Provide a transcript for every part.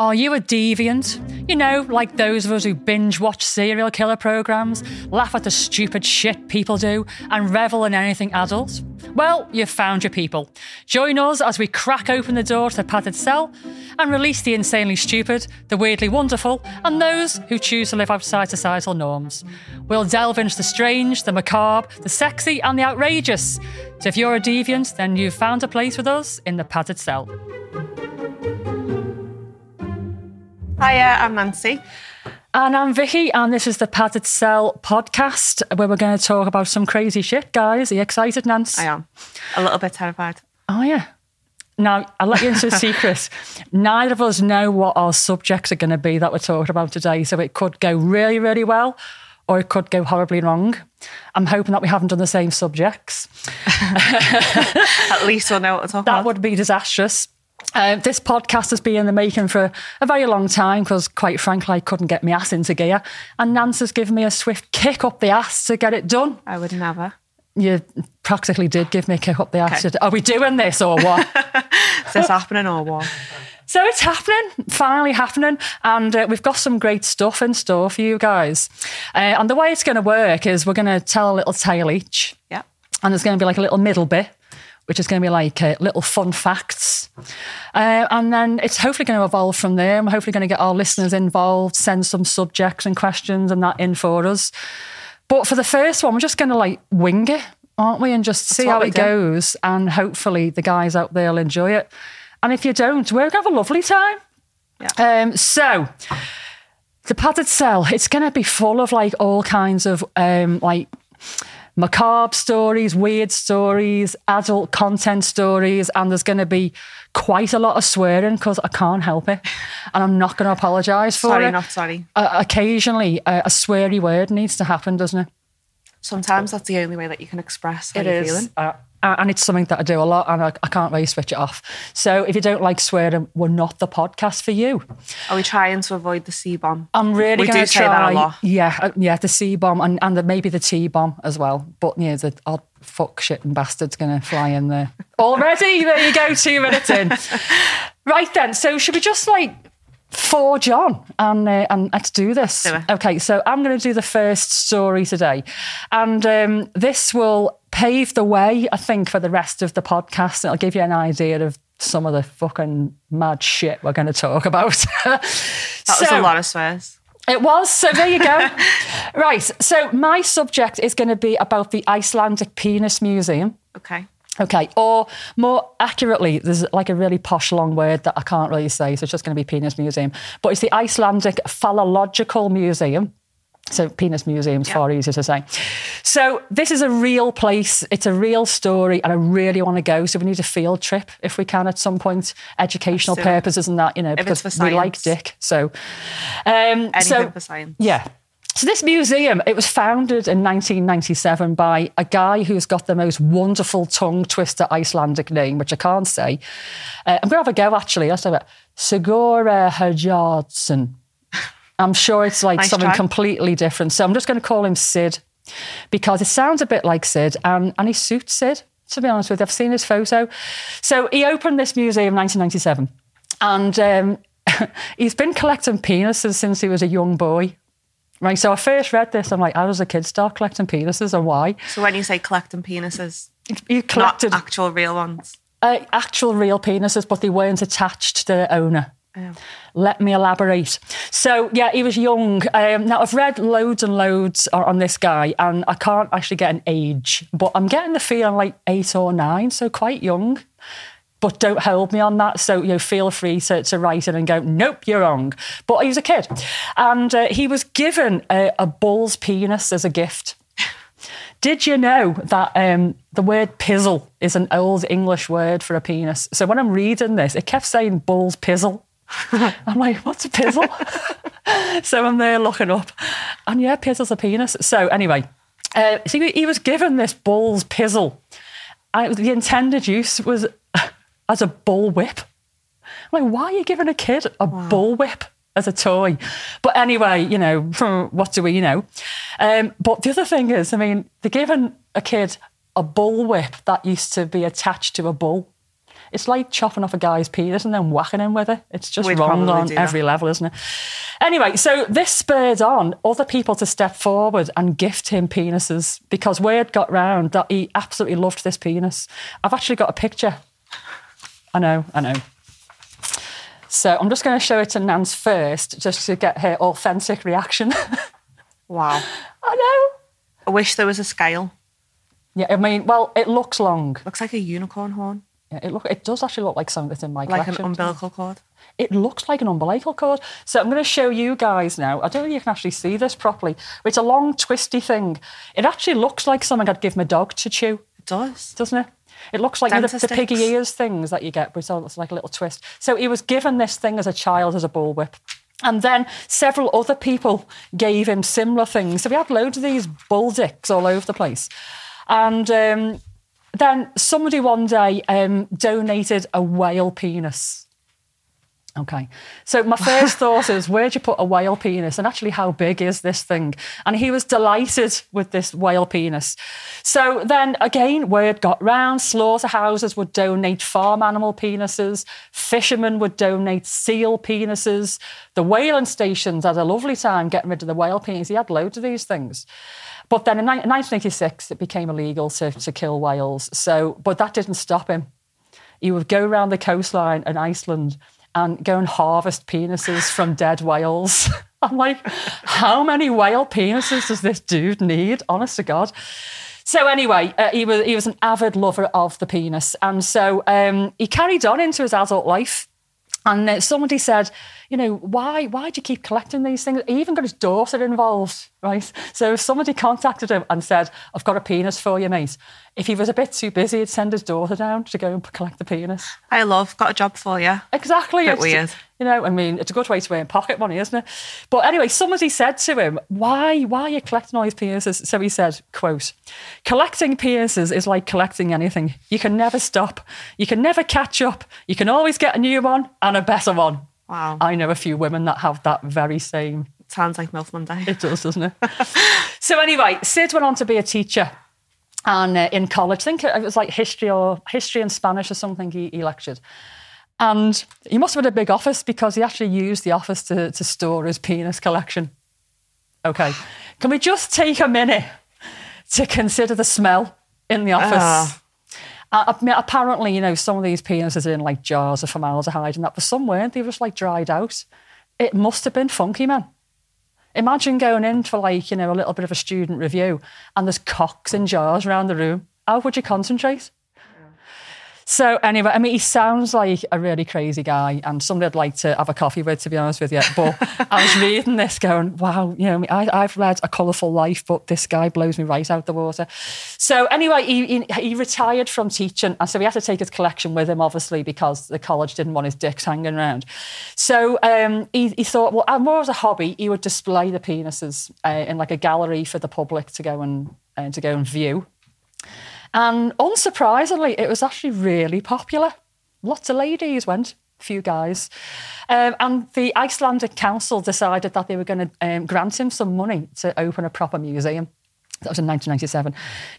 Are you a deviant? You know, like those of us who binge watch serial killer programs, laugh at the stupid shit people do, and revel in anything adult? Well, you've found your people. Join us as we crack open the door to the padded cell and release the insanely stupid, the weirdly wonderful, and those who choose to live outside societal norms. We'll delve into the strange, the macabre, the sexy, and the outrageous. So if you're a deviant, then you've found a place with us in the padded cell. Hiya, I'm Nancy. And I'm Vicky, and this is the Padded Cell podcast where we're going to talk about some crazy shit, guys. Are you excited, Nance? I am a little bit terrified. Oh, yeah. Now, I'll let you into a secret. Neither of us know what our subjects are going to be that we're talking about today. So it could go really, really well, or it could go horribly wrong. I'm hoping that we haven't done the same subjects. At least we'll know what to talk That about. That would be disastrous. Uh, this podcast has been in the making for a very long time because, quite frankly, I couldn't get my ass into gear. And Nance has given me a swift kick up the ass to get it done. I would never. You practically did give me a kick up the ass. Okay. Are we doing this or what? Is this happening or what? so it's happening, finally happening. And uh, we've got some great stuff in store for you guys. Uh, and the way it's going to work is we're going to tell a little tale each. Yeah. and there's going to be like a little middle bit, which is going to be like uh, little fun facts. Uh, and then it's hopefully going to evolve from there. We're hopefully going to get our listeners involved, send some subjects and questions and that in for us. But for the first one, we're just going to like wing it, aren't we? And just see how it do. goes. And hopefully the guys out there will enjoy it. And if you don't, we're going to have a lovely time. Yeah. Um, so the padded cell, it's going to be full of like all kinds of um, like macabre stories, weird stories, adult content stories, and there's going to be quite a lot of swearing because I can't help it, and I'm not going to apologise for Sorry, it. not sorry. Uh, occasionally, a, a sweary word needs to happen, doesn't it? Sometimes that's the only way that you can express how It you're is. feeling. Uh, and it's something that I do a lot, and I, I can't really switch it off. So if you don't like swearing, we're not the podcast for you. Are we trying to avoid the C bomb? I'm really going to try. that a lot. Yeah, uh, yeah, the C bomb and, and the, maybe the T bomb as well. But yeah, the odd fuck shit and bastard's going to fly in there already. There you go, two minutes in. right then, so should we just like forge on and uh, and let's do this? do. Okay, so I'm going to do the first story today, and um, this will pave the way, I think, for the rest of the podcast. It'll give you an idea of some of the fucking mad shit we're going to talk about. That was a lot of swears. It was. So there you go. right. So my subject is going to be about the Icelandic Penis Museum. Okay. Okay. Or more accurately, there's like a really posh long word that I can't really say. So it's just going to be Penis Museum. But it's the Icelandic Phallological Museum. So penis museum's Yeah. far easier to say. So this is a real place. It's a real story, and I really want to go. So we need a field trip if we can at some point, educational Let's do it. purposes and that, you know, If because we like dick. So, um, Anything so for science. yeah. So this museum, it was founded in 1997 by a guy who's got the most wonderful tongue twister Icelandic name, which I can't say. Uh, I'm going to have a go actually. Let's have it. Sigora Herjardsson. I'm sure it's like Nice something try. completely different. So I'm just going to call him Sid because it sounds a bit like Sid and, and he suits Sid, to be honest with you. I've seen his photo. So he opened this museum in 1997 and um, he's been collecting penises since he was a young boy. Right, so I first read this. I'm like, how does a kid start collecting penises and why? So when you say collecting penises, you collected not actual real ones. uh, actual real penises, but they weren't attached to their owner. Oh. Let me elaborate. So, yeah, he was young. Um, now, I've read loads and loads on, on this guy, and I can't actually get an age, but I'm getting the feeling like eight or nine, so quite young. But don't hold me on that. So, you know, feel free to, to write in and go, nope, you're wrong. But he was a kid. And uh, he was given a, a bull's penis as a gift. Did you know that um, the word pizzle is an old English word for a penis? So when I'm reading this, it kept saying bull's pizzle. I'm like, what's a pizzle? so I'm there looking up, and yeah, pizzle's a penis. So anyway, uh, so he, was given this bull's pizzle. And the intended use was as a bull whip. I'm like, why are you giving a kid a bull whip as a toy? But anyway, you know, what do we know? Um, but the other thing is, I mean, they're giving a kid a bull whip that used to be attached to a bull. It's like chopping off a guy's penis and then whacking him with it. It's just We'd wrong on every level, isn't it? Anyway, so this spurred on other people to step forward and gift him penises because word got round that he absolutely loved this penis. I've actually got a picture. I know, I know. So I'm just going to show it to Nance first, just to get her authentic reaction. Wow. I know. I wish there was a scale. Yeah, I mean, well, it looks long. Looks like a unicorn horn, Yeah, it look it does actually look like something that's in my like an umbilical cord. It looks like an umbilical cord. So I'm going to show you guys now. I don't know if you can actually see this properly. But it's a long, twisty thing. It actually looks like something I'd give my dog to chew, It does. doesn't it? It looks like you know, the, the piggy ears things that you get, but it's like a little twist. So he was given this thing as a child as a bullwhip. And then several other people gave him similar things. So we had loads of these bull dicks all over the place. And um, then somebody one day um, donated a whale penis. Okay. So my first thought is, where'd you put a whale penis? And actually, how big is this thing? And he was delighted with this whale penis. So then again, word got round. Slaughterhouses would donate farm animal penises. Fishermen would donate seal penises. The whaling stations had a lovely time getting rid of the whale penis. He had loads of these things. But then in 1986, it became illegal to, to kill whales. So, but that didn't stop him he would go around the coastline in Iceland and go and harvest penises from dead whales. I'm like, how many whale penises does this dude need? Honest to God. So anyway, uh, he was he was an avid lover of the penis, and so um, he carried on into his adult life. And uh, somebody said, you know, why why do you keep collecting these things? He even got his daughter involved, right? So if somebody contacted him and said, I've got a penis for you, mate, if he was a bit too busy, he'd send his daughter down to go and collect the penis. I love. Got a job for you. Exactly. Bit it's, weird. You know, I mean, it's a good way to earn pocket money, isn't it? But anyway, somebody said to him, why, why are you collecting all these penises? So he said, quote, collecting penises is like collecting anything. You can never stop. You can never catch up. You can always get a new one and a better one. Wow. I know a few women that have that very same. Sounds like MILF Monday. It does, doesn't it? so anyway, Sid went on to be a teacher. And uh, in college, I think it was like history or history and Spanish or something he, he lectured. And he must have had a big office because he actually used the office to, to store his penis collection. Okay. Can we just take a minute to consider the smell in the office? Ah. Uh, I mean, apparently, you know, some of these penises are in like jars of formaldehyde and that, but some weren't. They were just like dried out. It must have been funky, man. Imagine going in for like, you know, a little bit of a student review and there's cocks in jars around the room. How would you concentrate? So anyway, I mean, he sounds like a really crazy guy and somebody I'd like to have a coffee with, to be honest with you. But I was reading this going, wow, you know, I, I've read A Colourful Life, but this guy blows me right out the water. So anyway, he, he, he retired from teaching. And so he had to take his collection with him, obviously, because the college didn't want his dicks hanging around. So um, he, he thought, well, more as a hobby, he would display the penises uh, in like a gallery for the public to go and, uh, to go and view. And unsurprisingly, it was actually really popular. Lots of ladies went, a few guys. Um, and the Icelandic council decided that they were going to um, grant him some money to open a proper museum. That was in 1997.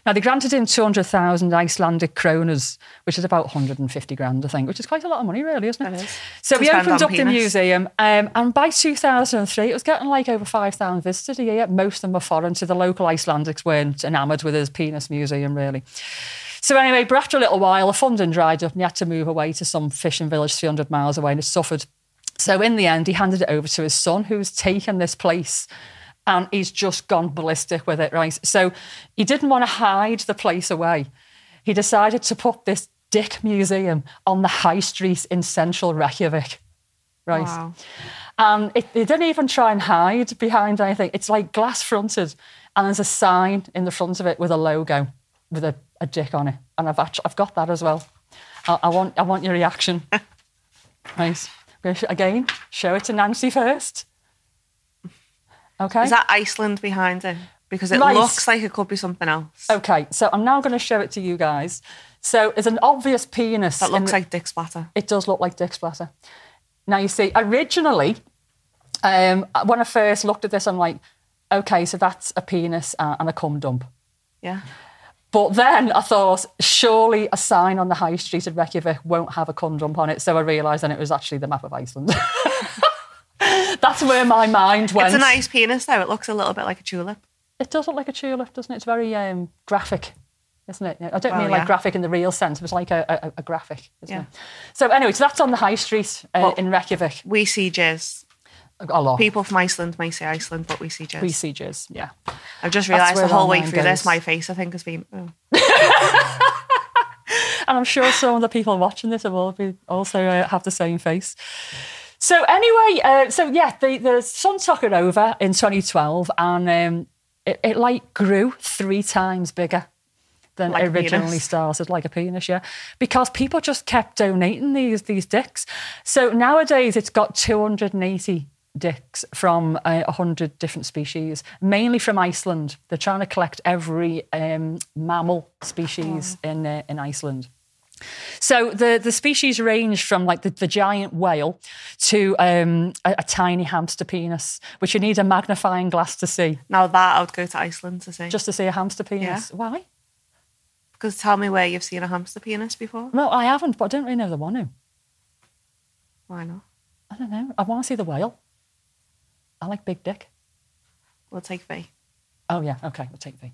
Now, they granted him 200,000 Icelandic kronas, which is about 150 grand, I think, which is quite a lot of money, really, isn't it? It is. So To we opened up the museum, um, and by 2003, it was getting like over 5,000 visitors a year. Most of them were foreign, so the local Icelandics weren't enamoured with his penis museum, really. So anyway, but after a little while, the funding dried up, and he had to move away to some fishing village 300 miles away, and it suffered. So in the end, he handed it over to his son, who's taken this place. And he's just gone ballistic with it, right? So he didn't want to hide the place away. He decided to put this dick museum on the high street in central Reykjavik, right? Wow. And it, they didn't even try and hide behind anything. It's like glass fronted, and there's a sign in the front of it with a logo with a, a dick on it. And I've actually, I've got that as well. I, I want I want your reaction. right. I'm gonna sh- Again, show it to Nancy first. Okay. Is that Iceland behind it? Because it Right. looks like it could be something else. Okay, so I'm now going to show it to you guys. So it's an obvious penis. that looks the- like dick splatter. It does look like dick splatter. Now you see, originally, um, when I first looked at this, I'm like, okay, so that's a penis and a cum dump. Yeah. But then I thought, surely a sign on the high street of Reykjavik won't have a cum dump on it. So I realised then it was actually the map of Iceland. That's where my mind went. It's a nice penis, though. It looks a little bit like a tulip. It does look like a tulip, doesn't it? It's very um, graphic, isn't it? I don't Well, mean like yeah. graphic in the real sense. It was like a, a, a graphic, isn't Yeah. it? So anyway, so that's on the high street uh, Well- in Reykjavik. We see jizz. A lot. People from Iceland may say Iceland, but we see jizz. we see jizz, yeah. I've just realised the whole way through this, my face, I think, has been. oh. And I'm sure some of the people watching this will also uh, have the same face. So anyway, uh, so yeah, the, the son took it over in 2012 and um, it, it like grew three times bigger than Like originally started, like a penis, yeah. Because people just kept donating these these dicks. So nowadays it's got 280 dicks from uh, 100 different species, mainly from Iceland. They're trying to collect every um, mammal species in uh, in Iceland. So the, the species range from like the, the giant whale to um, a, a tiny hamster penis, which you need a magnifying glass to see, Now that I would go to Iceland to see. just to see a hamster penis. Why? because tell me where you've seen a hamster penis before. No, I haven't, but I don't really know the one who. Why not? I don't know. I want to see the whale. I like big dick. We'll take V. Oh yeah, okay, we'll take V.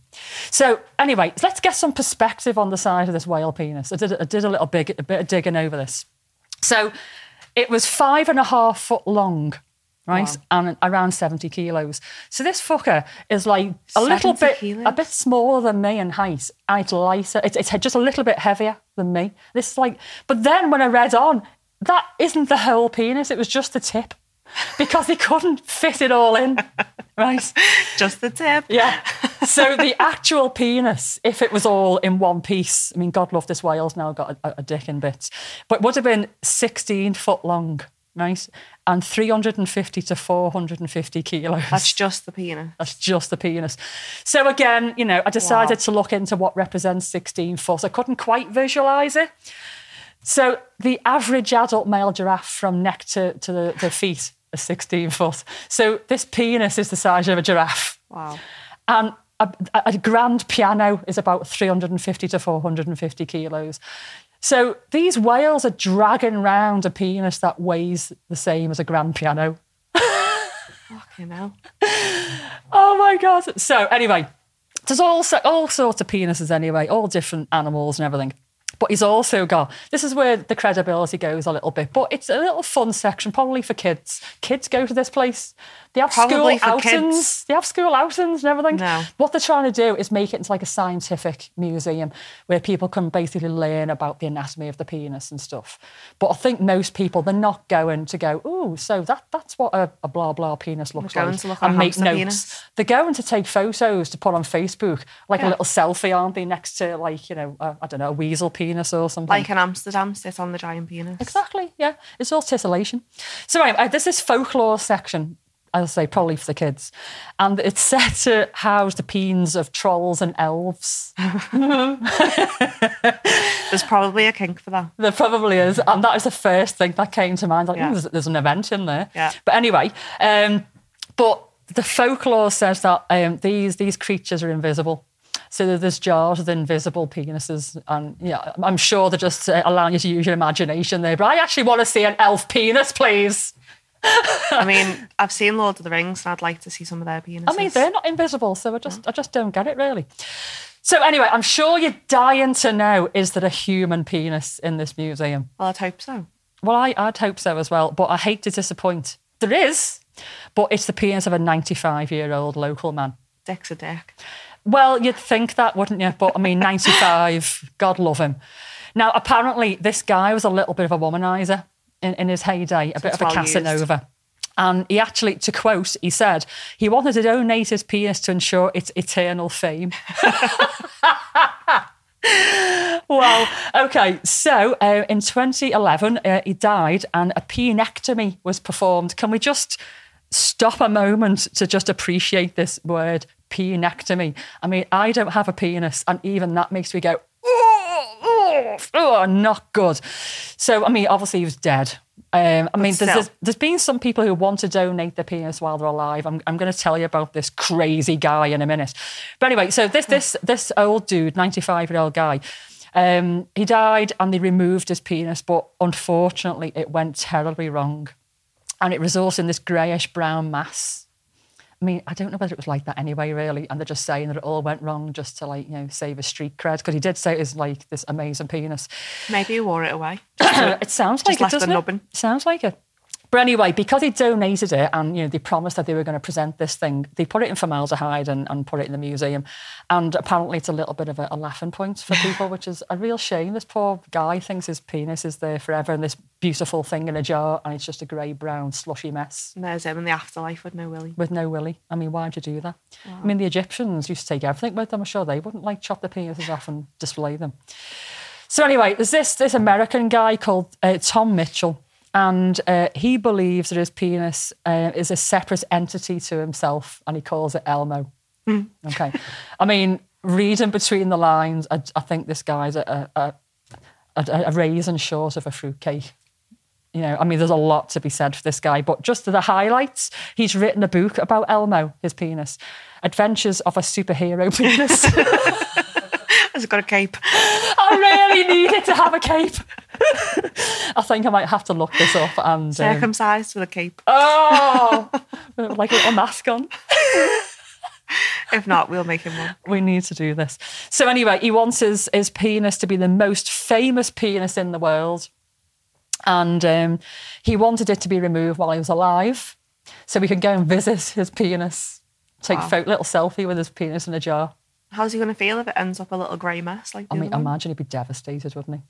So anyway, let's get some perspective on the size of this whale penis. I did, I did a little big, a bit of digging over this. So it was five and a half foot long, right, and around seventy kilos. So this fucker is like a little bit, kilos? a bit smaller than me in height, and it's lighter. It's, it's just a little bit heavier than me. This is like, but then when I read on, that isn't the whole penis. It was just the tip. Because he couldn't fit it all in, right? Just the tip. Yeah. So the actual penis, if it was all in one piece, I mean, God love this whale's now got a, a dick in bits, but would have been 16 foot long, right? And 350 to 450 kilos. That's just the penis. That's just the penis. So again, you know, I decided Wow. to look into what represents 16 foot. I couldn't quite visualize it. So the average adult male giraffe from neck to, to the, the feet is 16 foot. So this penis is the size of a giraffe. Wow. And a, a grand piano is about 350 to 450 kilos. So these whales are dragging round a penis that weighs the same as a grand piano. Fucking hell. Oh my god! So anyway, there's all all sorts of penises anyway, all different animals and everything. But he's also got this is where the credibility goes a little bit. But it's a little fun section, probably for kids. Kids go to this place. They have Probably school outings. kids. They have school outings and everything. No. What they're trying to do is make it into like a scientific museum where people can basically learn about the anatomy of the penis and stuff. But I think most people they're not going to go, oh, so that that's what a, a blah blah penis looks going like, to look and make notes. penis. They're going to take photos to put on Facebook, like a little selfie, aren't they, next to like you know, a, I don't know, a weasel penis or something. Like in Amsterdam, sit on the giant penis. Exactly, yeah. It's all titillation. So anyway, uh, this folklore section, I'll say, probably for the kids. And it's set to house the peens of trolls and elves. There's probably a kink for that. There probably is. And that is the first thing that came to mind. Like, Yeah. "Ooh, there's, there's an event in there. Yeah. But anyway, um, but the folklore says that um, these, these creatures are invisible. So there's jars with invisible penises, and yeah, I'm sure they're just uh, allowing you to use your imagination there. But I actually want to see an elf penis, please. I mean, I've seen Lord of the Rings and I'd like to see some of their penises. I mean, they're not invisible, so I just I just don't get it really. So anyway, I'm sure you're dying to know is there a human penis in this museum? Well, I'd hope so. Well, I, I'd hope so as well, but I hate to disappoint. There is, but it's the penis of a 95 year old local man. Dick's a dick. Well, you'd think that, wouldn't you? But I mean, 95, God love him. Now, apparently, this guy was a little bit of a womanizer in, in his heyday, a bit of a well used. Casanova. And he actually, to quote, he said he wanted to donate his penis to ensure its eternal fame. well, okay, so uh, in 2011, uh, he died and a penectomy was performed. Can we just stop a moment to just appreciate this word, penectomy? I mean, I don't have a penis, and even that makes me go, "Oh, oh," oh, oh, not good. So, I mean, obviously he was dead. Um, I mean, there's, there's, there's been some people who want to donate their penis while they're alive. I'm, I'm going to tell you about this crazy guy in a minute. But anyway, so this this this old dude, 95 year old guy, um, he died and they removed his penis, but unfortunately, it went terribly wrong, and it resulted in this greyish brown mass. I mean, I don't know whether it was like that anyway, really. And they're just saying that it all went wrong just to like, you know, save his street cred. Because he did say it was like this amazing penis. Maybe he wore it away. it sounds like it, doesn't it? Sounds like it. But anyway, because he donated it and you know they promised that they were going to present this thing, they put it in formaldehyde and, and put it in the museum. And apparently it's a little bit of a, a laughing point for people, which is a real shame. This poor guy thinks his penis is there forever and this beautiful thing in a jar and it's just a grey brown slushy mess And there's him in the afterlife with no willy. with no willy. I mean, why'd you do that? I mean, the Egyptians used to take everything with them. I'm sure they wouldn't like chop the penises off and display them. So anyway, there's this this American guy called uh, Tom Mitchell, and uh, he believes that his penis uh, is a separate entity to himself, and he calls it Elmo. Okay, I mean, reading between the lines, I, I think this guy's a, a, a, a raisin short of a fruitcake. You know, I mean, there's a lot to be said for this guy, but just the highlights, he's written a book about Elmo, his penis, Adventures of a Superhero Penis. Has it got a cape? I really needed to have a cape. I think I might have to look this up and um, Circumcised with a cape. oh, like a little mask on. If not, we'll make him one. We need to do this. So anyway, he wants his, his penis to be the most famous penis in the world. And um, he wanted it to be removed while he was alive. So we could go and visit his penis, take a Wow. photo, little selfie with his penis in a jar. How's he going to feel if it ends up a little grey mess like I mean, imagine he'd be devastated, wouldn't he?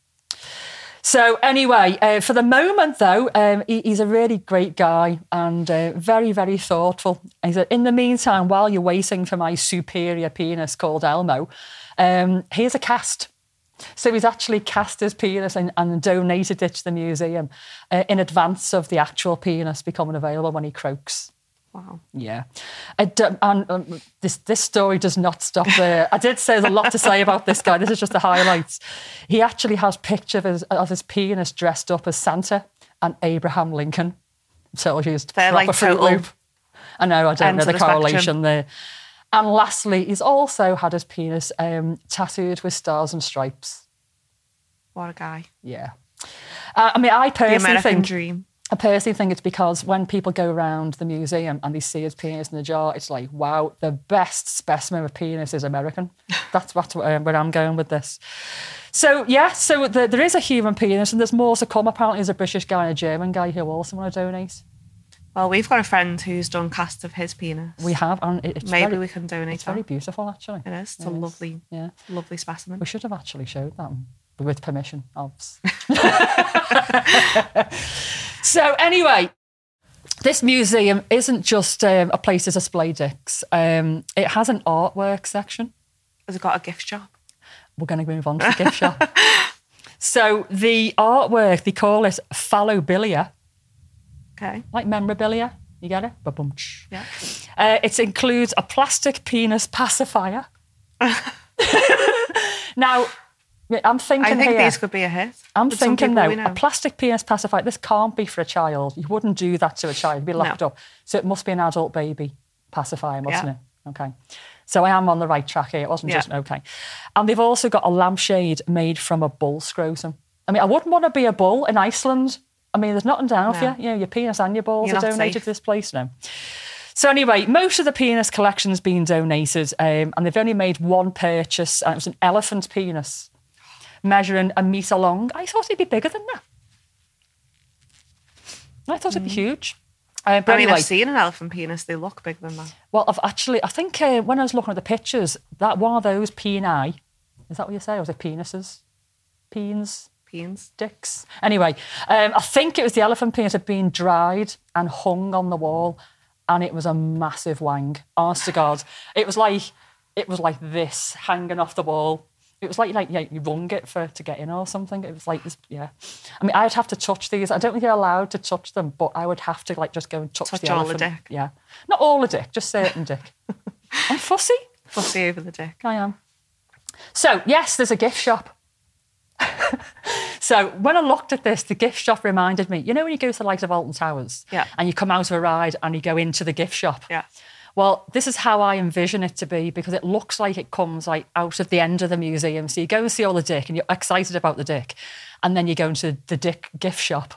So anyway, uh, for the moment though, um, he, he's a really great guy and uh, very, very thoughtful. He said, in the meantime, while you're waiting for my superior penis called Elmo, um, here's a cast. So he's actually cast his penis and, and donated it to the museum uh, in advance of the actual penis becoming available when he croaks. Wow. Yeah, and um, this this story does not stop there. I did say there's a lot to say about this guy. This is just the highlights. He actually has pictures of his, of his penis dressed up as Santa and Abraham Lincoln. So he's They're proper like Fruit Loop. I know. I don't know the the spectrum. correlation there. And lastly, he's also had his penis um, tattooed with stars and stripes. What a guy. Yeah. Uh, I mean, I personally think dream. I personally think it's because when people go around the museum and they see his penis in the jar, it's like, wow, the best specimen of penis is American. That's what, where I'm going with this. So, yeah, so the, there is a human penis and there's more to come. Apparently, there's a British guy and a German guy who also want to donate. Well, we've got a friend who's done casts of his penis. We have, and it- it's, Maybe very, we can donate it's very beautiful, actually. It is. It's a It is. lovely, Yeah. lovely specimen. We should have actually showed that with permission, obviously. so anyway, this museum isn't just um, a place to display dicks. Um, it has an artwork section. Has it got a gift shop? We're going to move on to the gift shop. So the artwork, they call it phallobilia, Okay. like memorabilia. You get it? Ba-bum-tsh. Yeah. Uh, it includes a plastic penis pacifier. now, I'm thinking I think here. these could be a hit. I'm thinking though, a plastic penis pacifier. This can't be for a child. You wouldn't do that to a child. You'd be locked No. up. So it must be an adult baby pacifier, mustn't Yeah. it? Okay. So I am on the right track here. It wasn't Yeah. just okay. And they've also got a lampshade made from a bull scrotum. I mean, I wouldn't want to be a bull in Iceland. I mean, there's nothing down for you. You know, your penis and your balls You're are donated safe. to this place now. So anyway, most of the penis collection's been donated, um, and they've only made one purchase, and it was an elephant penis measuring a metre long. I thought it'd be bigger than that. I thought it'd be huge. Uh, but Mm. I mean, anyway, I've seen an elephant penis. They look bigger than that. well, I've actually, I think uh, when I was looking at the pictures, that one of those peni, is that what you say? Or was it penises? Peens? Peens. dicks. Anyway, um, I think it was the elephant penis had been dried and hung on the wall, and it was a massive wang. Honest to God, it was like it was like this hanging off the wall. It was like like yeah, you rung it for to get in or something. It was like this, yeah. I mean, I'd have to touch these. I don't think you're allowed to touch them, but I would have to like just go and touch, Touch the all the dick. Yeah, not all the dick, just certain dick. I'm fussy. Fussy over the dick. I am. So yes, there's a gift shop. So when I looked at this, the gift shop reminded me. You know when you go to the likes of Alton Towers, Yeah. and you come out of a ride and you go into the gift shop. Yeah. Well, this is how I envision it to be because it looks like it comes like out of the end of the museum. So you go and see all the dick and you're excited about the dick. And then you go into the dick gift shop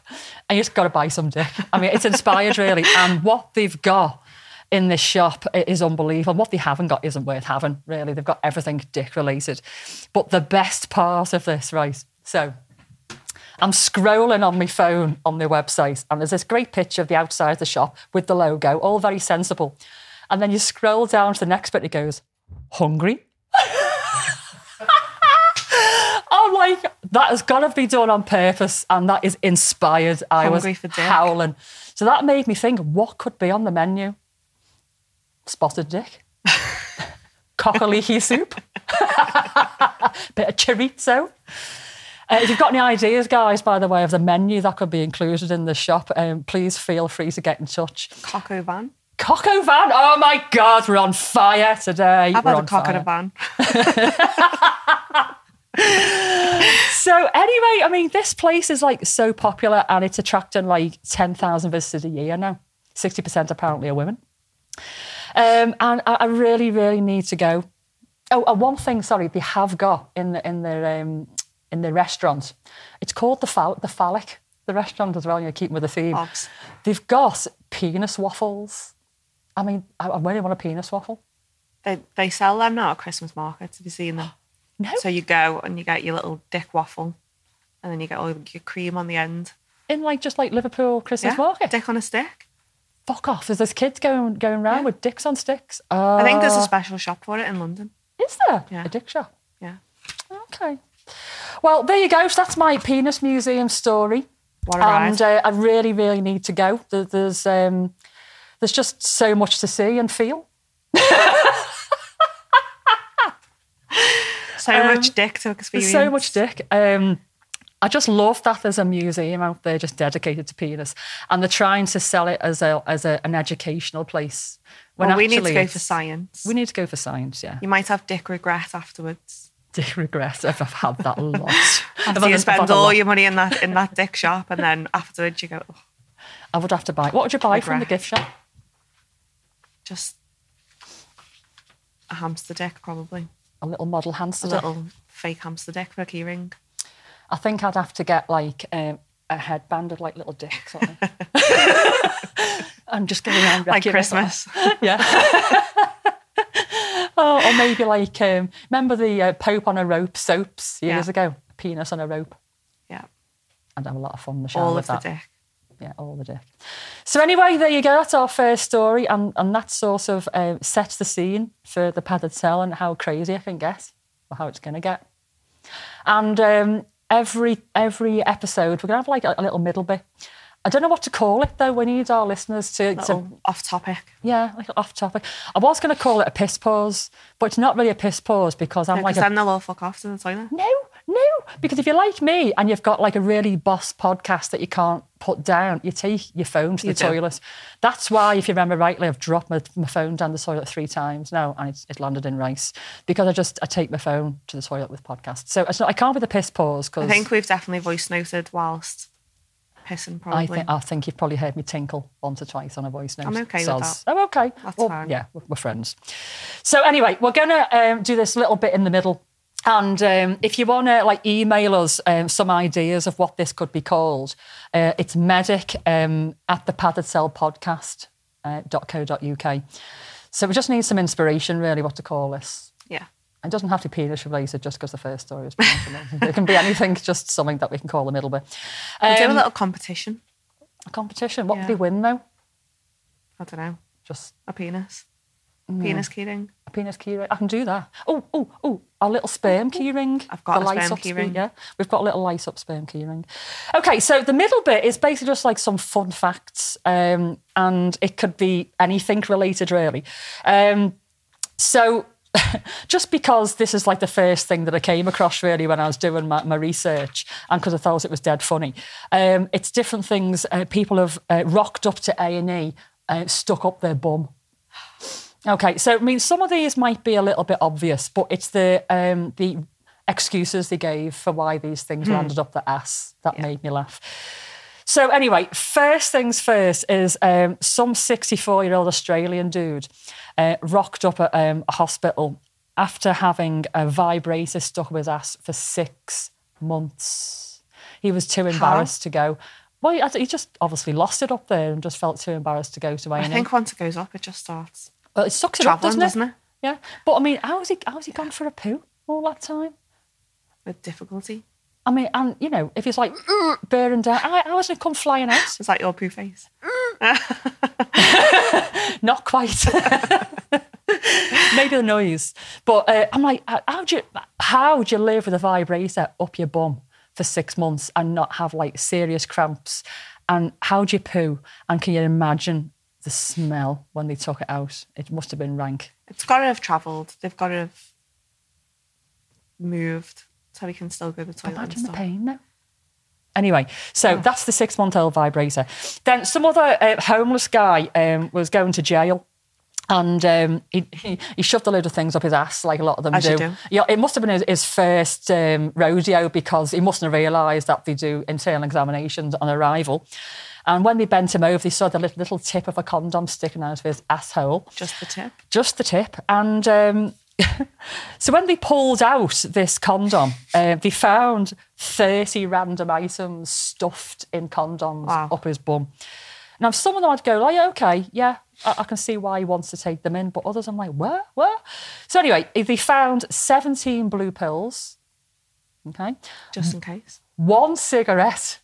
and you just got to buy some dick. I mean, it's inspired really. And what they've got in this shop is unbelievable. What they haven't got isn't worth having, really. They've got everything dick related. But the best part of this, right? So I'm scrolling on my phone on their website, and there's this great picture of the outside of the shop with the logo, all very sensible. And then you scroll down to the next bit, it goes, hungry? I'm like, that has got to be done on purpose, and that is inspired. I Hungry was howling. So that made me think, what could be on the menu? Spotted dick, cockaleaky soup, bit of chorizo. Uh, if you've got any ideas, guys, by the way, of the menu that could be included in the shop, um, please feel free to get in touch. Coq au vin. Coq au vin, oh my God, we're on fire today. I've We're had a cock in a van. So anyway, I mean, this place is like so popular and it's attracting like 10,000 visitors a year now. 60% apparently are women. Um, and I, I really, really need to go. Oh, and one thing, sorry, they have got in the, in their um, in their restaurant. It's called the the phallic, the restaurant as well. You know, keeping with the theme. Obs. They've got penis waffles. I mean, I, I really want a penis waffle. They, they sell them now at Christmas markets. Have you seen them? No, So you go and you get your little dick waffle, and then you get all your cream on the end. in like just like Liverpool Christmas market. Dick on a stick. Fuck off! There's those kids going going around Yeah. with dicks on sticks. I think there's Uh, a special shop for it in London. Is there Yeah. a dick shop? Yeah. Okay. Well, there you go. So that's my penis museum story. What a ride. and uh, I really, really need to go. There- There's um, there's just so much to see and feel. So much dick to experience. So much dick. Um, I just love that there's a museum out there just dedicated to penis, and they're trying to sell it as a as a, an educational place. When Well, we need to go for science. We need to go for science. Yeah, You might have dick regret afterwards. dick regret. I've I've had that a lot. After you spend all your money in that in that dick shop, and then afterwards you go, "Oh, I would have to buy. What would you buy from the gift shop? Just a hamster deck, probably A little model hamster. a little fake hamster deck for a keyring. I think I'd have to get like um, a headband of like little dicks on it. and just go around Like. Christmas. Yeah. oh, or maybe like um, remember the uh, Pope on a rope soaps years Yeah. ago? Penis on a rope. yeah, And I'd have a lot of fun the all with of the that. dick. Yeah, all the dick. So anyway, there you go. That's our first story, and and that sort of uh, sets the scene for the padded cell and how crazy it can get, or how it's going to get. And um, every every episode, we're going to have like a, a little middle bit. I don't know what to call it though. We need our listeners to, to off topic. yeah, like off topic. I was going to call it a piss pause, but it's not really a piss pause because I'm like a then they'll all fuck off to the toilet. no, no. Because if you're like me and you've got like a really boss podcast that you can't put down, you take your phone to You the do. toilet. That's why, if you remember rightly, I've dropped my, my phone down the toilet three times now and it's, it landed in rice because I just I take my phone to the toilet with podcasts. So it's not, I can't be the piss pause because I think we've definitely voice noted whilst pissing, probably. I think I think you've probably heard me tinkle once or twice on a voice note. I'm okay with that. I'm okay. That's Well, fine. Yeah, we're, we're friends. So anyway, we're gonna um, do this little bit in the middle. And um, if you want to like email us um, some ideas of what this could be called, uh, it's medic um, at the padded cell podcast uh, .co.uk. So we just need some inspiration, really, what to call this. yeah. It doesn't have to be penis related just because the first story is penis. It can be anything, just something that we can call the middle bit. We'll do a Um, little competition. a competition. What Yeah. would they win though? I don't know. Just A penis. Penis keyring. a penis keyring. I can do that. Oh, oh, oh, our little sperm keyring. I've got The a sperm up key spe- ring. Yeah, we've got a little light up sperm keyring. Okay, so the middle bit is basically just like some fun facts, um, and it could be anything related really. Um, so. just because this is like the first thing that I came across really when I was doing my, my research and because I thought it was dead funny, um, it's different things uh, people have uh, rocked up to A&E, uh, stuck up their bum. Okay, so I mean, some of these might be a little bit obvious, but it's the um, the excuses they gave for why these things landed up the ass. That made me laugh. So anyway, first things first is um, some 64 year old Australian dude uh, rocked up at um, a hospital after having a vibrator stuck up his ass for six months. He was too embarrassed to go. Well, he- he just obviously lost it up there and just felt too embarrassed to go to A&E. I think once it goes up, it just starts well, it sucks it up, doesn't it? doesn't it? Yeah, but I mean, how's he? How's he gone for a poo all that time? with difficulty. I mean, and you know, if it's like bearing down, how, how has it come flying out? Is that your poo face? Not quite. Maybe the noise, but uh, I'm like, how do you how do you live with a vibrator up your bum for six months and not have like serious cramps? And how do you poo? And can you imagine the smell when they took it out? It must have been rank. It's got to have travelled. They've got to have moved so we can still go to the toilet and Imagine the pain now. Anyway, so that's the six month old vibrator. Then some other uh, homeless guy um, was going to jail. And um, he, he, he shoved a load of things up his ass, like a lot of them As do. you do. Yeah, it must have been his, his first um, rodeo because he mustn't have realised that they do internal examinations on arrival. And when they bent him over, they saw the little, little tip of a condom sticking out of his asshole Just the tip. just the tip. And um, so when they pulled out this condom, uh, they found 30 random items stuffed in condoms Wow. up his bum. Now, some of them I'd go, like, yeah, okay, yeah, I, I can see why he wants to take them in. But others, I'm like, what? What? So anyway, they found 17 blue pills, okay, Just in case. one cigarette,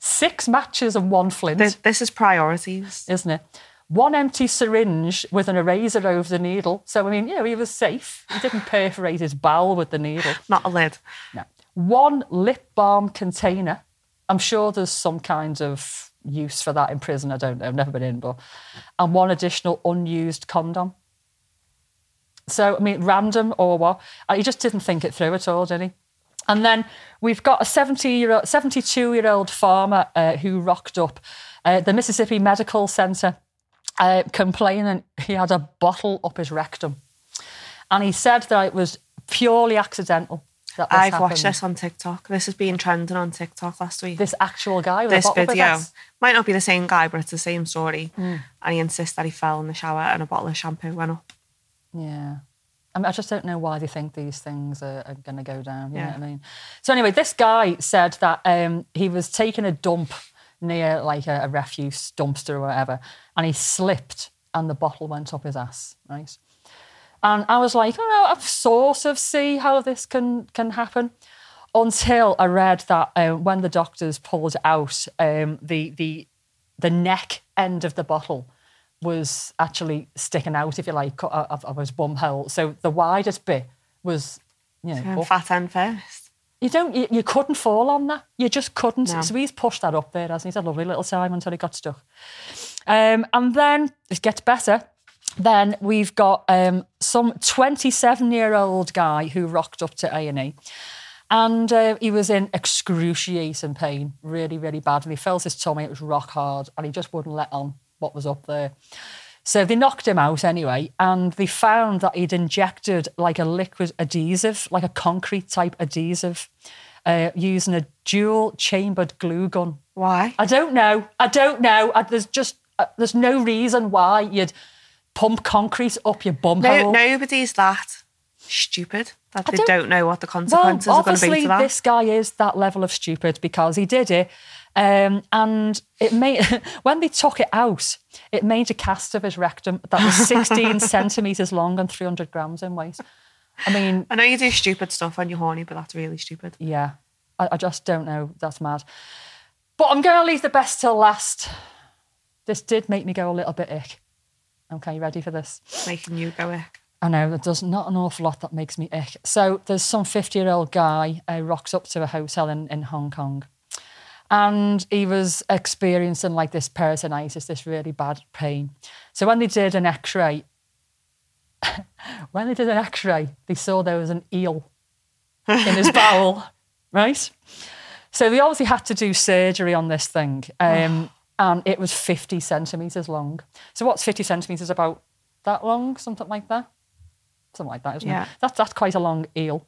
six matches and one flint This, this is priorities. isn't it? One empty syringe with an eraser over the needle. So, I mean, you know, he was safe. He didn't perforate his bowel with the needle. Not a lid. No. One lip balm container. I'm sure there's some kind of use for that in prison. I don't know. I've never been in, but. And one additional unused condom. So, I mean, random or what? He just didn't think it through at all, did he? And then we've got a 70 year old, 72 year old farmer uh, who rocked up uh, the Mississippi Medical Center uh, complaining he had a bottle up his rectum. And he said that it was purely accidental. I've watched this on TikTok. This has been trending on TikTok last week. This actual guy with this a bottle up his video might not be the same guy, but it's the same story. Hmm. And he insists that he fell in the shower and a bottle of shampoo went up. Yeah. I, mean, I just don't know why they think these things are, are going to go down. You know what I mean? So anyway, this guy said that um, he was taking a dump near like a, a refuse dumpster or whatever, and he slipped, and the bottle went up his ass. Right. And I was like, oh, no, I sort of see how this can can happen. Until I read that um, when the doctors pulled out, um, the the the neck end of the bottle was actually sticking out, if you like, of, of his bum hole. So the widest bit was, you know, up. fat end first. you don't, you, you couldn't fall on that. You just couldn't. No. So he's pushed that up there, hasn't he? He's had a lovely little time until he got stuck. Um, and then it gets better. Then we've got um, some 27 year old guy who rocked up to A&E. And uh, he was in excruciating pain, really, really bad. And he felt his tummy, it was rock hard, and he just wouldn't let on what was up there. So they knocked him out anyway, and they found that he'd injected like a liquid adhesive, like a concrete type adhesive, uh, using a dual chambered glue gun. Why? I don't know. I don't know. I, there's just uh, there's no reason why you'd pump concrete up your bum No, hole. nobody's that stupid that I they don't- don't, know what the Well, consequences are going to be obviously, to that. this guy is that level of stupid because he did it. Um, and it made when they took it out, it made a cast of his rectum that was 16 centimeters long and 300 grams in weight. I mean, I know you do stupid stuff when you're horny, but that's really stupid. yeah, I, I just don't know. That's mad. But I'm going to leave the best till last. This did make me go a little bit ick. Okay, you ready for this? Making you go ick. I know there's not an awful lot that makes me ick. So there's some 50 year old guy uh, rocks up to a hotel in, in Hong Kong. And he was experiencing like this peritonitis, this really bad pain. So when they did an x ray, when they did an x ray, they saw there was an eel in his bowel, right? So they obviously had to do surgery on this thing. Um, and it was 50 centimetres long. So what's 50 centimetres about that long? Something like that? Something like that, isn't Yeah. it? That's, that's quite a long eel.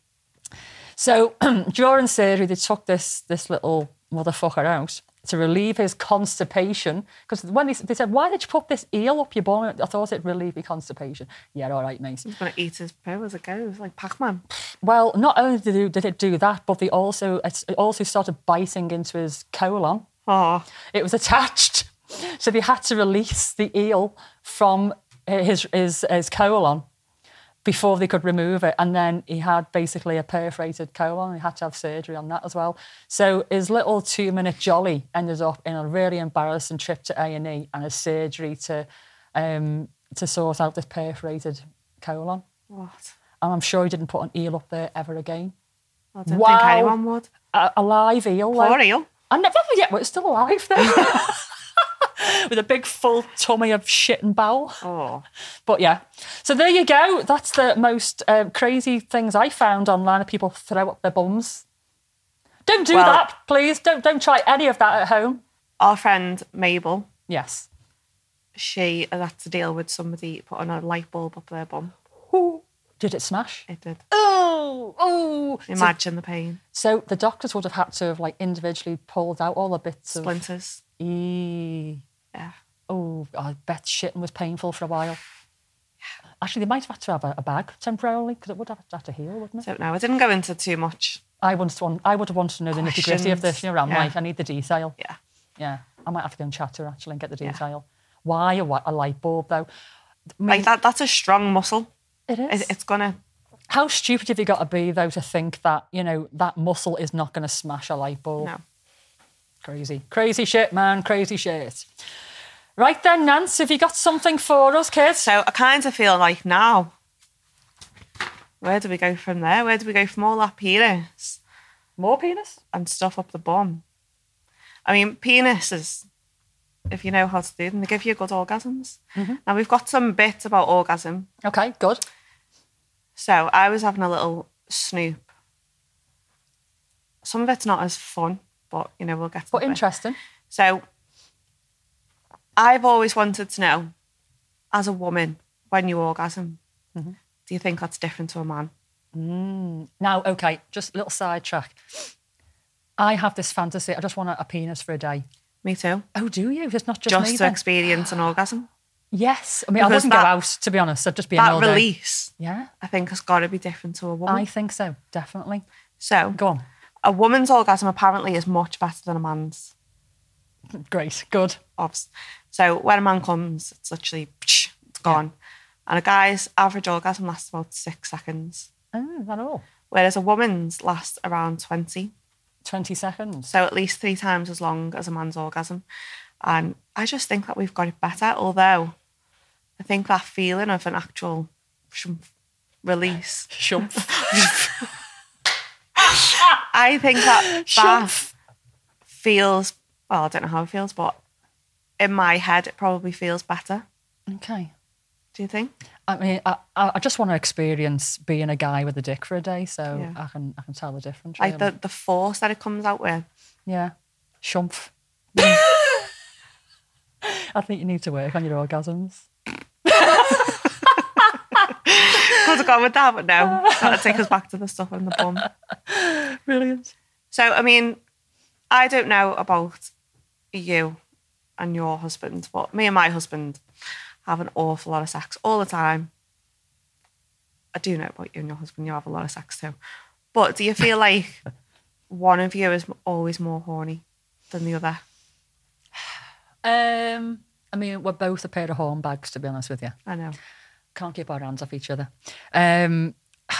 So during surgery, they took this this little motherfucker out to relieve his constipation. Because when they, they said, "Why did you put this eel up your bum?" I thought it'd relieve your constipation. Yeah, all right, mate. He's going to eat his poo as it goes, like Pac Man. Well, not only did it, did it do that, but they also it also started biting into his colon. Oh, It was attached, so they had to release the eel from eh, his his, his colon before they could remove it. And then he had basically a perforated colon. He had to have surgery on that as well. So his little two minute jolly ended up in a really embarrassing trip to A and E and a surgery to um, to sort out this perforated colon. what? And I'm sure he didn't put an eel up there ever again. I don't think anyone would. A, a live eel. Poor like- eel. I never yet, but it's still alive though. With a big full tummy of shit and bowel. Oh, But yeah. So there you go. That's the most um, crazy things I found online of people throw up their bums. Don't do Well- that, please. Don't don't try any of that at home. our friend Mabel, Yes. she had to deal with somebody putting a light bulb up their bum. Ooh. Did it smash? It did. Oh, oh. So, Imagine the pain. so the doctors would have had to have like individually pulled out all the bits of Splinters. Eee. Yeah. Oh, I bet shitting was painful for a while. Actually, they might have had to have a, a bag temporarily because it would have had to heal, wouldn't it? Don't know. I didn't go into too much. I once want, I would have wanted to know the nitty gritty of this. You know, I'm Questions, like, I need the detail. Yeah. Yeah, I might have to go and chat to her actually and get the Yeah. detail. Why a, a light bulb though? I mean, Like that. That's a strong muscle. It is. It, it's gonna. How stupid have you got to be though to think that you know that muscle is not going to smash a light bulb? No. Crazy, crazy shit, man, crazy shit. Right then, Nance, have you got something for us, kids? So I kind of feel like now. Where do we go from there? Where do we go from all that penis More penis? and stuff up the bum? I mean, penis is, if you know how to do them, they give you good orgasms. Mm-hmm. Now we've got some bits about orgasm. Okay, good. So I was having a little snoop. Some of it's not as fun, but you know we'll get to But the bit. interesting. So I've always wanted to know, as a woman, when you orgasm, Mm-hmm. do you think that's different to a man? Now, okay, just a little sidetrack. I have this fantasy. I just want a, a penis for a day. Me too. Oh, do you? It's not just, Just, me to then? experience an orgasm. Yes. I mean, I wouldn't that- go out, to be honest. I'd just be That day. release, Yeah, I think, has got to be different to a woman. I think so. Definitely. so Go on. A woman's orgasm apparently is much better than a man's. Great. Good. Obs. So when a man comes, it's literally it's gone. And a guy's average orgasm lasts about six seconds, Oh, that all. whereas a woman's lasts around 20. 20 seconds. So at least three times as long as a man's orgasm. And I just think that we've got it better, although I think that feeling of an actual shump release, Shump. I think that Shump. feels, well, I don't know how it feels, but in my head, it probably feels better. Okay. Do you think? I mean, I, I just want to experience being a guy with a dick for a day, so Yeah. I can I can tell the difference. Like the, the force that it comes out with. yeah, shump. I think you need to work on your orgasms. Could have gone with that, but no. That'll take us back to the stuff in the bum. Brilliant. So, I mean, I don't know about you and your husband, but me and my husband have an awful lot of sex all the time. I do know about you and your husband, you have a lot of sex too. But do you feel like one of you is always more horny than the other? Um, I mean, we're both a pair of horn bags, to be honest with you. I know. Can't keep our hands off each other. Um,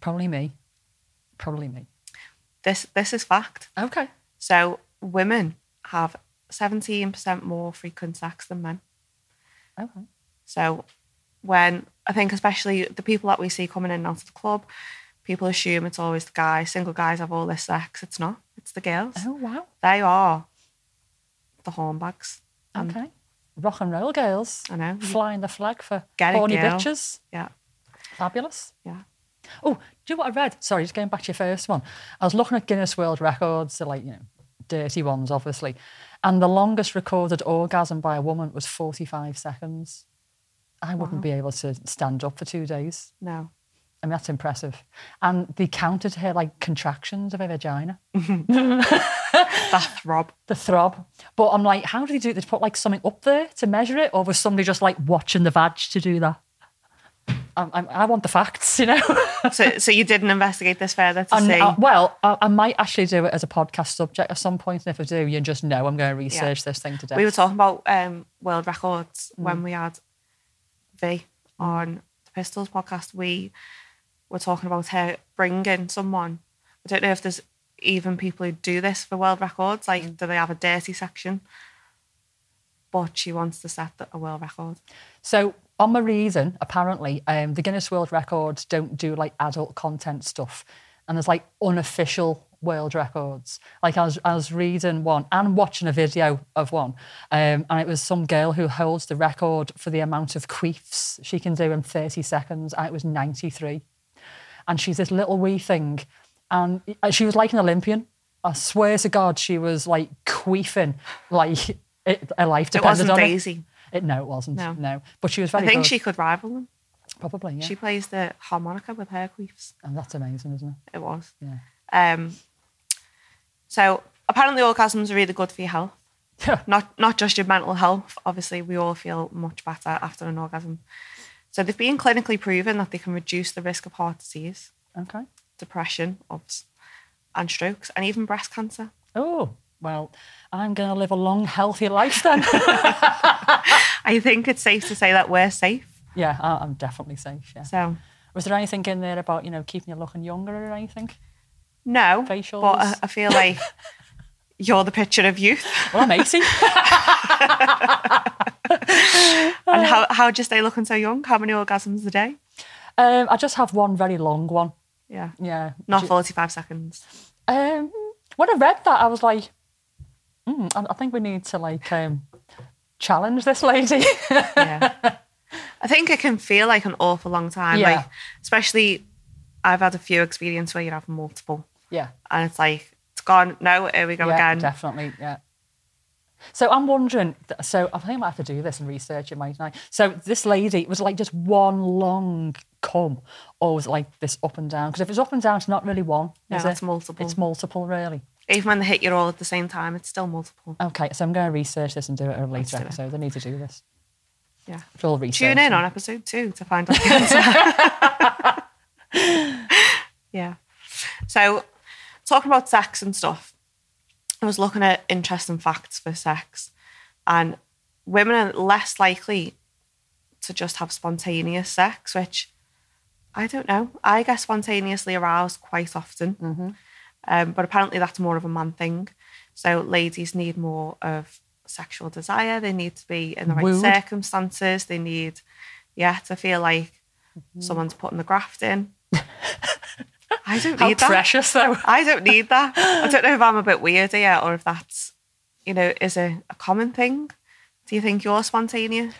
probably me. Probably me. This this is fact. Okay. So women have 17% more frequent sex than men. Okay. So when I think especially the people that we see coming in and out of the club, people assume it's always the guys. Single guys have all this sex. It's not. It's the girls. Oh wow. They are the hornbags. Okay. Rock and roll girls. I know. Flying the flag for Get horny girl. bitches. Yeah. Fabulous. Yeah. Oh, do you know what I read? Sorry, just going back to your first one. I was looking at Guinness World Records, so like, you know, dirty ones, obviously. And the longest recorded orgasm by a woman was 45 seconds. I wouldn't be able to stand up for two days. No. I mean, that's impressive. And they counted her like contractions of her vagina, That throb. the throb. But I'm like, how do they do it? They put like something up there to measure it, or was somebody just like watching the vag to do that? I, I, I want the facts, you know. So, so you didn't investigate this further to And, see. uh, well, I, I might actually do it as a podcast subject at some point. And if I do, you just know I'm going to research this thing to death. we were talking about um, world records Mm. when we had V on the Pistols podcast. We were talking about her bringing someone. I don't know if there's even people who do this for world records. Like, Mm. do they have a dirty section? But she wants to set a world record. So on my reason, apparently, um, the Guinness World Records don't do like adult content stuff, and there's like unofficial world records. Like I was, I was reading one and watching a video of one, um, and it was some girl who holds the record for the amount of queefs she can do in 30 seconds, and it was 93. And she's this little wee thing, and she was like an Olympian. I swear to God, she was like queefing like it, her life It depended wasn't on Daisy. it. it. No, it wasn't. No. No, but she was very I think good. she could rival them. Probably, yeah. She plays the harmonica with her queefs. and that's amazing, isn't It It was. Yeah. Um, so apparently orgasms are really good for your health. Yeah. Not not just your mental health. Obviously, we all feel much better after an orgasm. So they've been clinically proven that they can reduce the risk of heart disease, okay. Depression, obs, and strokes, and even breast cancer. Oh, well, I'm going to live a long, healthy life then. I think it's safe to say that we're safe. yeah, I'm definitely safe. Yeah. So Was there anything in there about, you know, keeping you looking younger or anything? no, Facials. but I, I feel like you're the picture of youth. Well, I'm 80. And how how do you stay looking so young? How many orgasms a day? um, I just have one very long one. Yeah, Yeah. not forty five seconds. Um, when I read that, I was like, mm, I, I think we need to like um, challenge this lady. yeah. I think it can feel like an awful long time. Yeah. Like, especially, I've had a few experiences where you have multiple, yeah. and it's like it's gone. No, here we go yeah, again. Definitely, yeah. So I'm wondering. So I think I might have to do this and research it, mightn't I? So this lady was like just one long cum, or was it like this up and down? Because if it's up and down, it's not really one. No, is it's it? multiple. It's multiple, really. Even when they hit you all at the same time, it's still multiple. Okay, so I'm going to research this and do it at a later episode. I need to do this. Yeah. It's all research. Tune in on episode two to find out the answer. yeah. So, talking about sex and stuff, I was looking at interesting facts for sex, and women are less likely to just have spontaneous sex, which I don't know. I get spontaneously aroused quite often, um, but apparently that's more of a man thing. So, ladies need more of sexual desire. They need to be in the right Wooed. circumstances. They need, yeah, to feel like someone's putting the graft in. I don't need that. precious, though. I don't need that. I don't know if I'm a bit weird here or if that's, you know, is a, a common thing. Do you think you're spontaneous?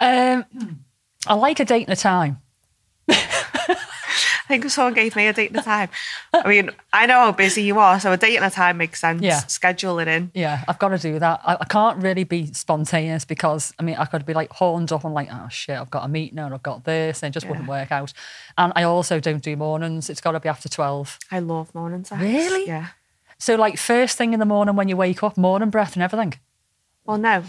Um, I like a date and a time. I think someone gave me a date and a time. I mean, I know how busy you are, so a date and a time makes sense. Yeah. Schedule it in. Yeah, I've got to do that. I, I can't really be spontaneous because I mean I could be like horned up and like oh shit I've got a meeting and I've got this and it just wouldn't work out. And I also don't do mornings. It's got to be after twelve. I love morning sex. Really? Yeah. So like first thing in the morning when you wake up, morning breath and everything. Well, no.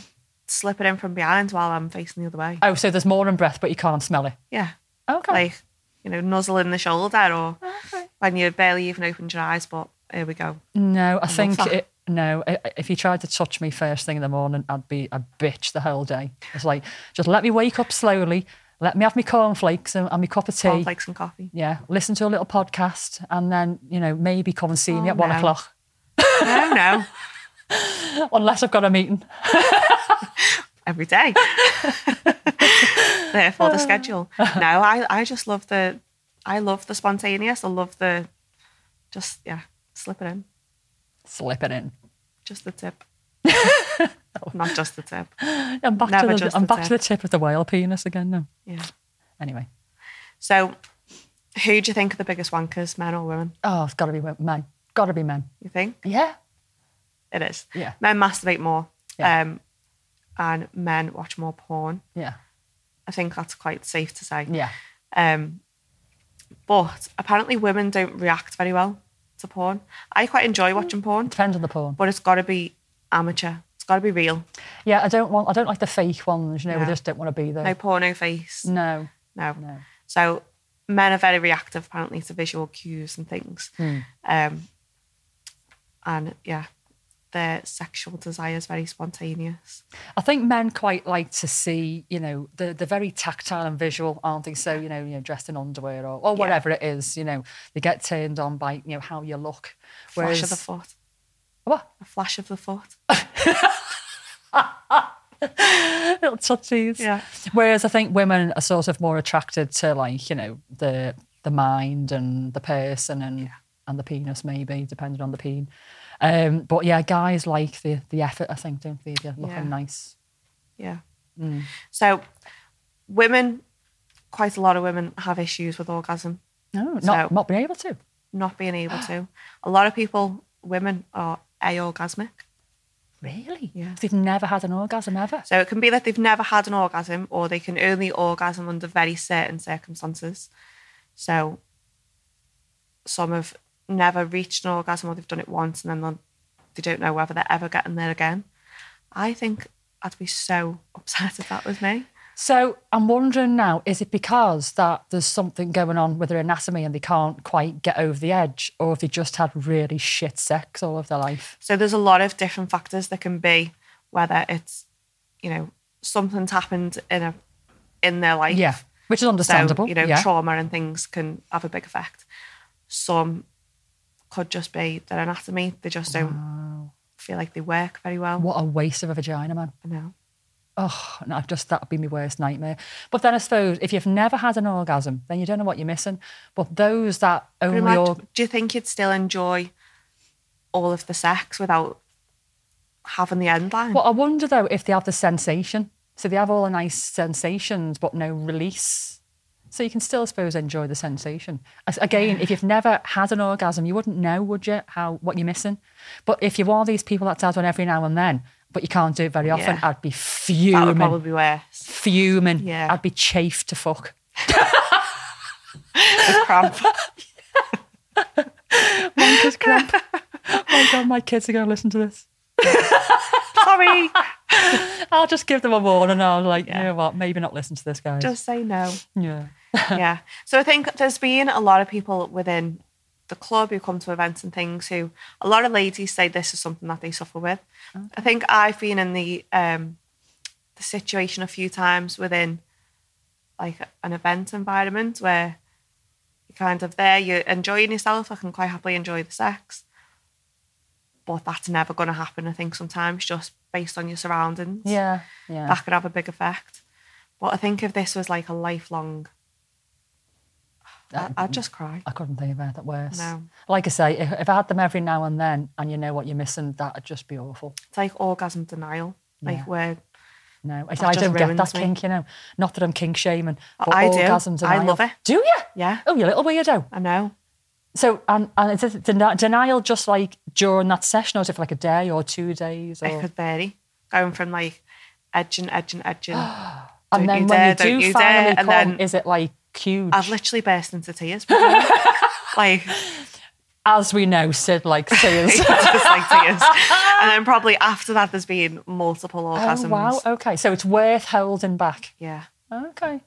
Slip it in from behind while I'm facing the other way. Oh, so there's morning breath, but you can't smell it. Yeah. Okay. Like, you know, nuzzle in the shoulder or ah, when you barely even opened your eyes, but here we go. no, I think it, no. If you tried to touch me first thing in the morning, I'd be a bitch the whole day. It's like just let me wake up slowly. Let me have my cornflakes and, and my cup of tea. Cornflakes and coffee. Yeah, listen to a little podcast and then, you know, maybe come and see me Oh, at one o'clock. No, no. Unless I've got a meeting. every day. Therefore, the schedule. No, I, I just love the, I love the spontaneous. I love the, just yeah, slip it in, Slip it in. just the tip. Not just the tip. I'm back, Never to, the, just I'm the back to the tip of the whale penis again now. Yeah. Anyway. So, who do you think are the biggest wankers, men or women? Oh, it's got to be men. Got to be men. You think Yeah. it is? Yeah. Men masturbate more, Yeah. um, and men watch more porn. Yeah. I think that's quite safe to say. Yeah. Um, But apparently, women don't react very well to porn. I quite enjoy watching porn, Depends on the porn. but it's got to be amateur. It's got to be real. Yeah, I don't want. I don't like the fake ones. You know, we just don't want to be there. No porno face. No, No. no. So men are very reactive apparently to visual cues and things. Hmm. Um, and yeah, their sexual desires very spontaneous. I think men quite like to see, you know, the the very tactile and visual, aren't they? So, you know, you know, dressed in underwear or, or whatever it is, you know, they get turned on by, you know, how you look. Flash of the foot. what? A flash of the foot. Little tootsies. Yeah. Whereas I think women are sort of more attracted to like, you know, the the mind and the person and and the penis maybe, depending on the peen. Um, but yeah, guys like the the effort, I think, don't they? They're looking Yeah. nice. Yeah. Mm. So women, quite a lot of women have issues with orgasm, No, not So- not being able to. not being able to. A lot of people, women are aorgasmic. Really? Yeah. They've never had an orgasm ever. So it can be that they've never had an orgasm or they can only orgasm under very certain circumstances. So some have never reached an orgasm or they've done it once and then they'll- don't know whether they're ever getting there again. I think I'd be so upset if that was me. So I'm wondering now, is it because that there's something going on with their anatomy and they can't quite get over the edge, or have they just had really shit sex all of their life? So there's a lot of different factors that can be whether it's, you know, something's happened in a in their life. Yeah, which is understandable. So, you know, yeah. trauma and things can have a big effect. Some could just be their anatomy. They just don't feel like they work very well. what a waste of a vagina, man. I know. Oh, no, I've just that would be my worst nightmare. But then I suppose if you've never had an orgasm, then you don't know what you're missing. But those that only imagine- org- do you think you'd still enjoy all of the sex without having the end line? Well, I wonder though if they have the sensation. So they have all the nice sensations, but no release. So you can still, I suppose, enjoy the sensation. Again, if you've never had an orgasm, you wouldn't know, would you, how what you're missing? But if you are these people that does one every now and then, but you can't do it very often, Yeah. I'd be fuming. that would probably be worse. Fuming. Yeah. I'd be chafed to fuck. Cramp. Monker's cramp. oh my god, my kids are going to listen to this. Sorry. I'll just give them a warning. I'll like, Yeah. you know what? Maybe not listen to this, guys. Just say no. yeah. yeah. So I think there's been a lot of people within the club who come to events and things who a lot of ladies say this is something that they suffer with. I think I've been in the um the situation a few times within like an event environment where you're kind of there, you're enjoying yourself. I can quite happily enjoy the sex. But that's never going to happen, I think, sometimes just based on your surroundings Yeah. Yeah. that could have a big effect. But I think if this was like a lifelong, I, I'd just cry. I couldn't think of anything worse. No. Like I say, if, if I had them every now and then and you know what you're missing, that'd just be awful. It's like orgasm denial. Like Yeah. where No, I, I don't get that me. kink, you know. Not that I'm kink shaming, but I do. orgasm I denial. love it. Do you? yeah, Oh, you little weirdo. I know. So, and, and is it denial just like during that session, or is it for like a day or two days? Or... It could vary. Going from like edging, edging, edging. and then you when dare, you do you finally dare, and come, then- is it like huge? I've literally burst into tears. like As we know, Sid likes tears. just like tears. And then probably after that, there's been multiple oh, orgasms. oh, wow. Okay. So it's worth holding back. Yeah, Okay.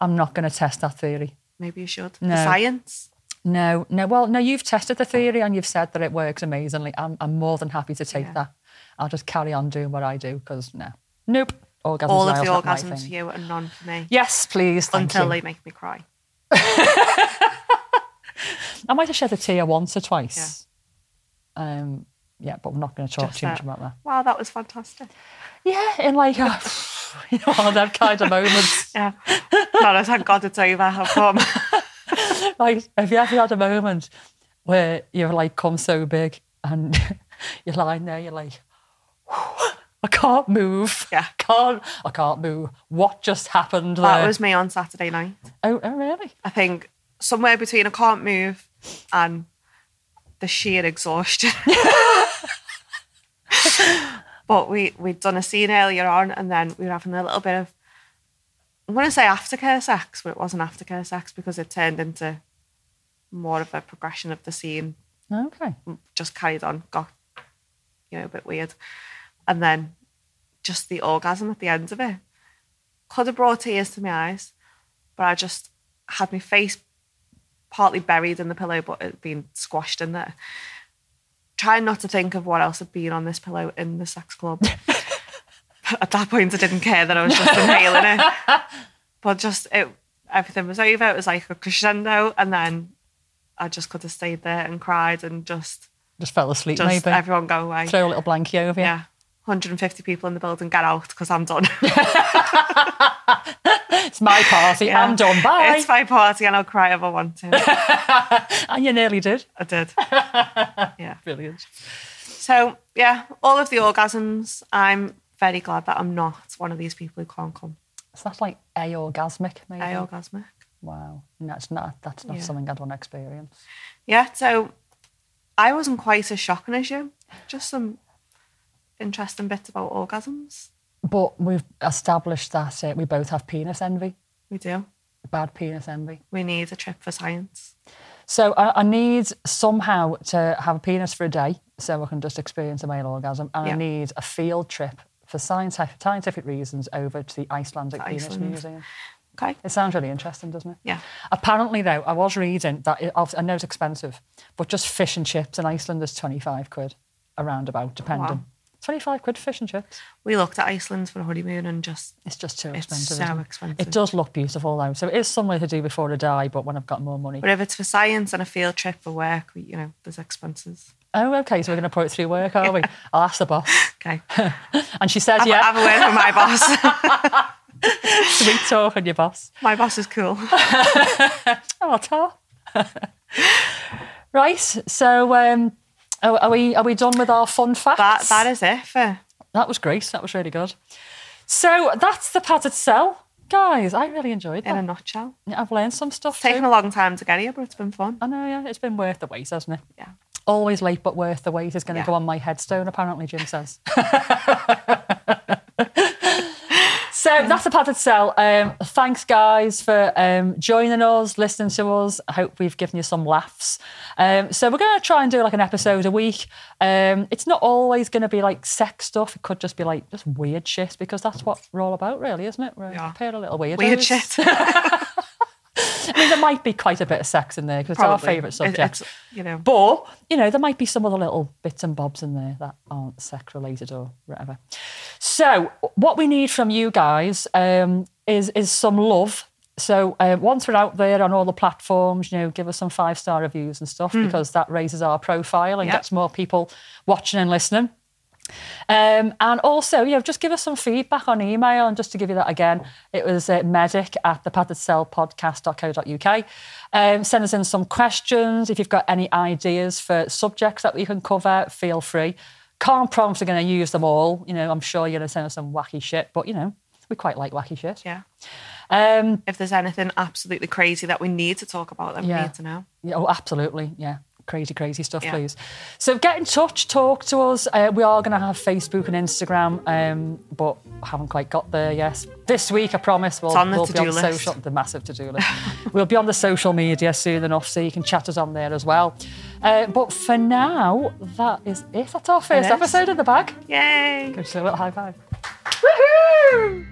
I'm not going to test that theory. maybe you should. No. The science. No, no. Well, no, you've tested the theory and you've said that it works amazingly. I'm, I'm more than happy to take Yeah. that. I'll just carry on doing what I do because no. Nope. Orgasms All of the denial's not my orgasms for you and none for me. Yes, please. Until you. they make me cry. I might have shed a tear once or twice. Um, yeah, but we're not going to talk Just too much about that. Wow, that was fantastic. Yeah, in like, a, you know, all them kind of moments. Yeah. no, thank God it's over. I've come. like, have you ever had a moment where you've like come so big and you're lying there, you're like, I can't move. Yeah. Can't, I can't move. What just happened there? That was me on Saturday night. oh, oh, really? I think somewhere between I can't move and the sheer exhaustion. but we we'd done a scene earlier on, and then we were having a little bit of. I'm going to say aftercare sex, but it wasn't aftercare sex because it turned into more of a progression of the scene. Okay. Just carried on, got you know a bit weird, and then just the orgasm at the end of it could have brought tears to my eyes, but I just had my face partly buried in the pillow, but it being squashed in there. Trying not to think of what else had been on this pillow in the sex club. At that point, I didn't care that I was just inhaling it. But just it, everything was over. It was like a crescendo, and then I just could have stayed there and cried and just, Just fell asleep, just maybe. everyone go away. Throw a little blankie over you. yeah, 150 people in the building, get out because I'm done. It's my party. Yeah. I'm done. Bye. It's my party, and I'll cry if I want to. And you nearly did. I did. Yeah. Brilliant. So yeah, all of the orgasms. I'm very glad that I'm not one of these people who can't come. So that's like aorgasmic, maybe. Aorgasmic. Wow. It's not. That's not Yeah. something I'd want to experience. Yeah. So I wasn't quite as shocking as you. Just some interesting bits about orgasms. But we've established that uh, we both have penis envy, We do. bad penis envy. We need a trip for science. So I, I need somehow to have a penis for a day so I can just experience a male orgasm. And I need a field trip for scientific, scientific reasons over to the Icelandic Penis Museum. Okay. It sounds really interesting, doesn't it? Yeah. Apparently, though, I was reading that it, I know it's expensive, but just fish and chips in Iceland is 25 quid, around about, depending. Wow. 25 quid fish and chips. We looked at Iceland for a honeymoon and just It's just too It's expensive. so it? expensive. It does look beautiful, though. So it is somewhere to do before I die, but when I've got more money. but if it's for science and a field trip for work, we, you know, there's expenses. Oh, okay. So we're going to put it through work, are we? I'll ask the boss. Okay. And she says, Have, yeah, have a word with my boss. sweet talk on your boss. my boss is cool. Oh, ta. right. So um, are, are we are we done with our fun facts? That that is it for That was great. That was really good. So that's the padded cell. Guys, I really enjoyed in a nutshell. I've learned some stuff It's taken a long time to get here, but it's been fun. I know, yeah, it's been worth the wait, hasn't it? Yeah. Always late but worth the wait is going to Yeah. go on my headstone, apparently, Jim says. so that's the padded cell. Um, thanks, guys, for um, joining us, listening to us. I hope we've given you some laughs. Um, so we're going to try and do like an episode a week. Um, it's not always going to be like sex stuff. It could just be like just weird shit because that's what we're all about, really, isn't it? We're Yeah. a pair of little weirdos. Weird shit. Mean, there might be quite a bit of sex in there because it's our Probably. favourite subject. it's, you know, But, you know, there might be some other little bits and bobs in there that aren't sex related or whatever. So, what we need from you guys um, is is some love. So, uh, once we're out there on all the platforms, you know, give us some five star reviews and stuff because that raises our profile and Yep. gets more people watching and listening. Um, and also, you know, just give us some feedback on email. And just to give you that again, it was uh, medic at the podcast.co.uk. Um, send us in some questions. If you've got any ideas for subjects that we can cover, feel free. Can't promise we're going to use them all. You know, I'm sure you're going to send us some wacky shit, but, you know, we quite like wacky shit. yeah. Um, If there's anything absolutely crazy that we need to talk about, then we need to know. Yeah, oh, absolutely. Yeah. Crazy, crazy stuff, Yeah. please. So get in touch, talk to us. Uh, we are going to have Facebook and Instagram, um, but haven't quite got there yet. This week, I promise, we'll, It's on the we'll be on list. social, the massive to-do list. we'll be on the social media soon enough, so you can chat us on there as well. Uh, but for now, that is it. That's our first is. episode of the bag. Yay! Go to a little high five. Woohoo!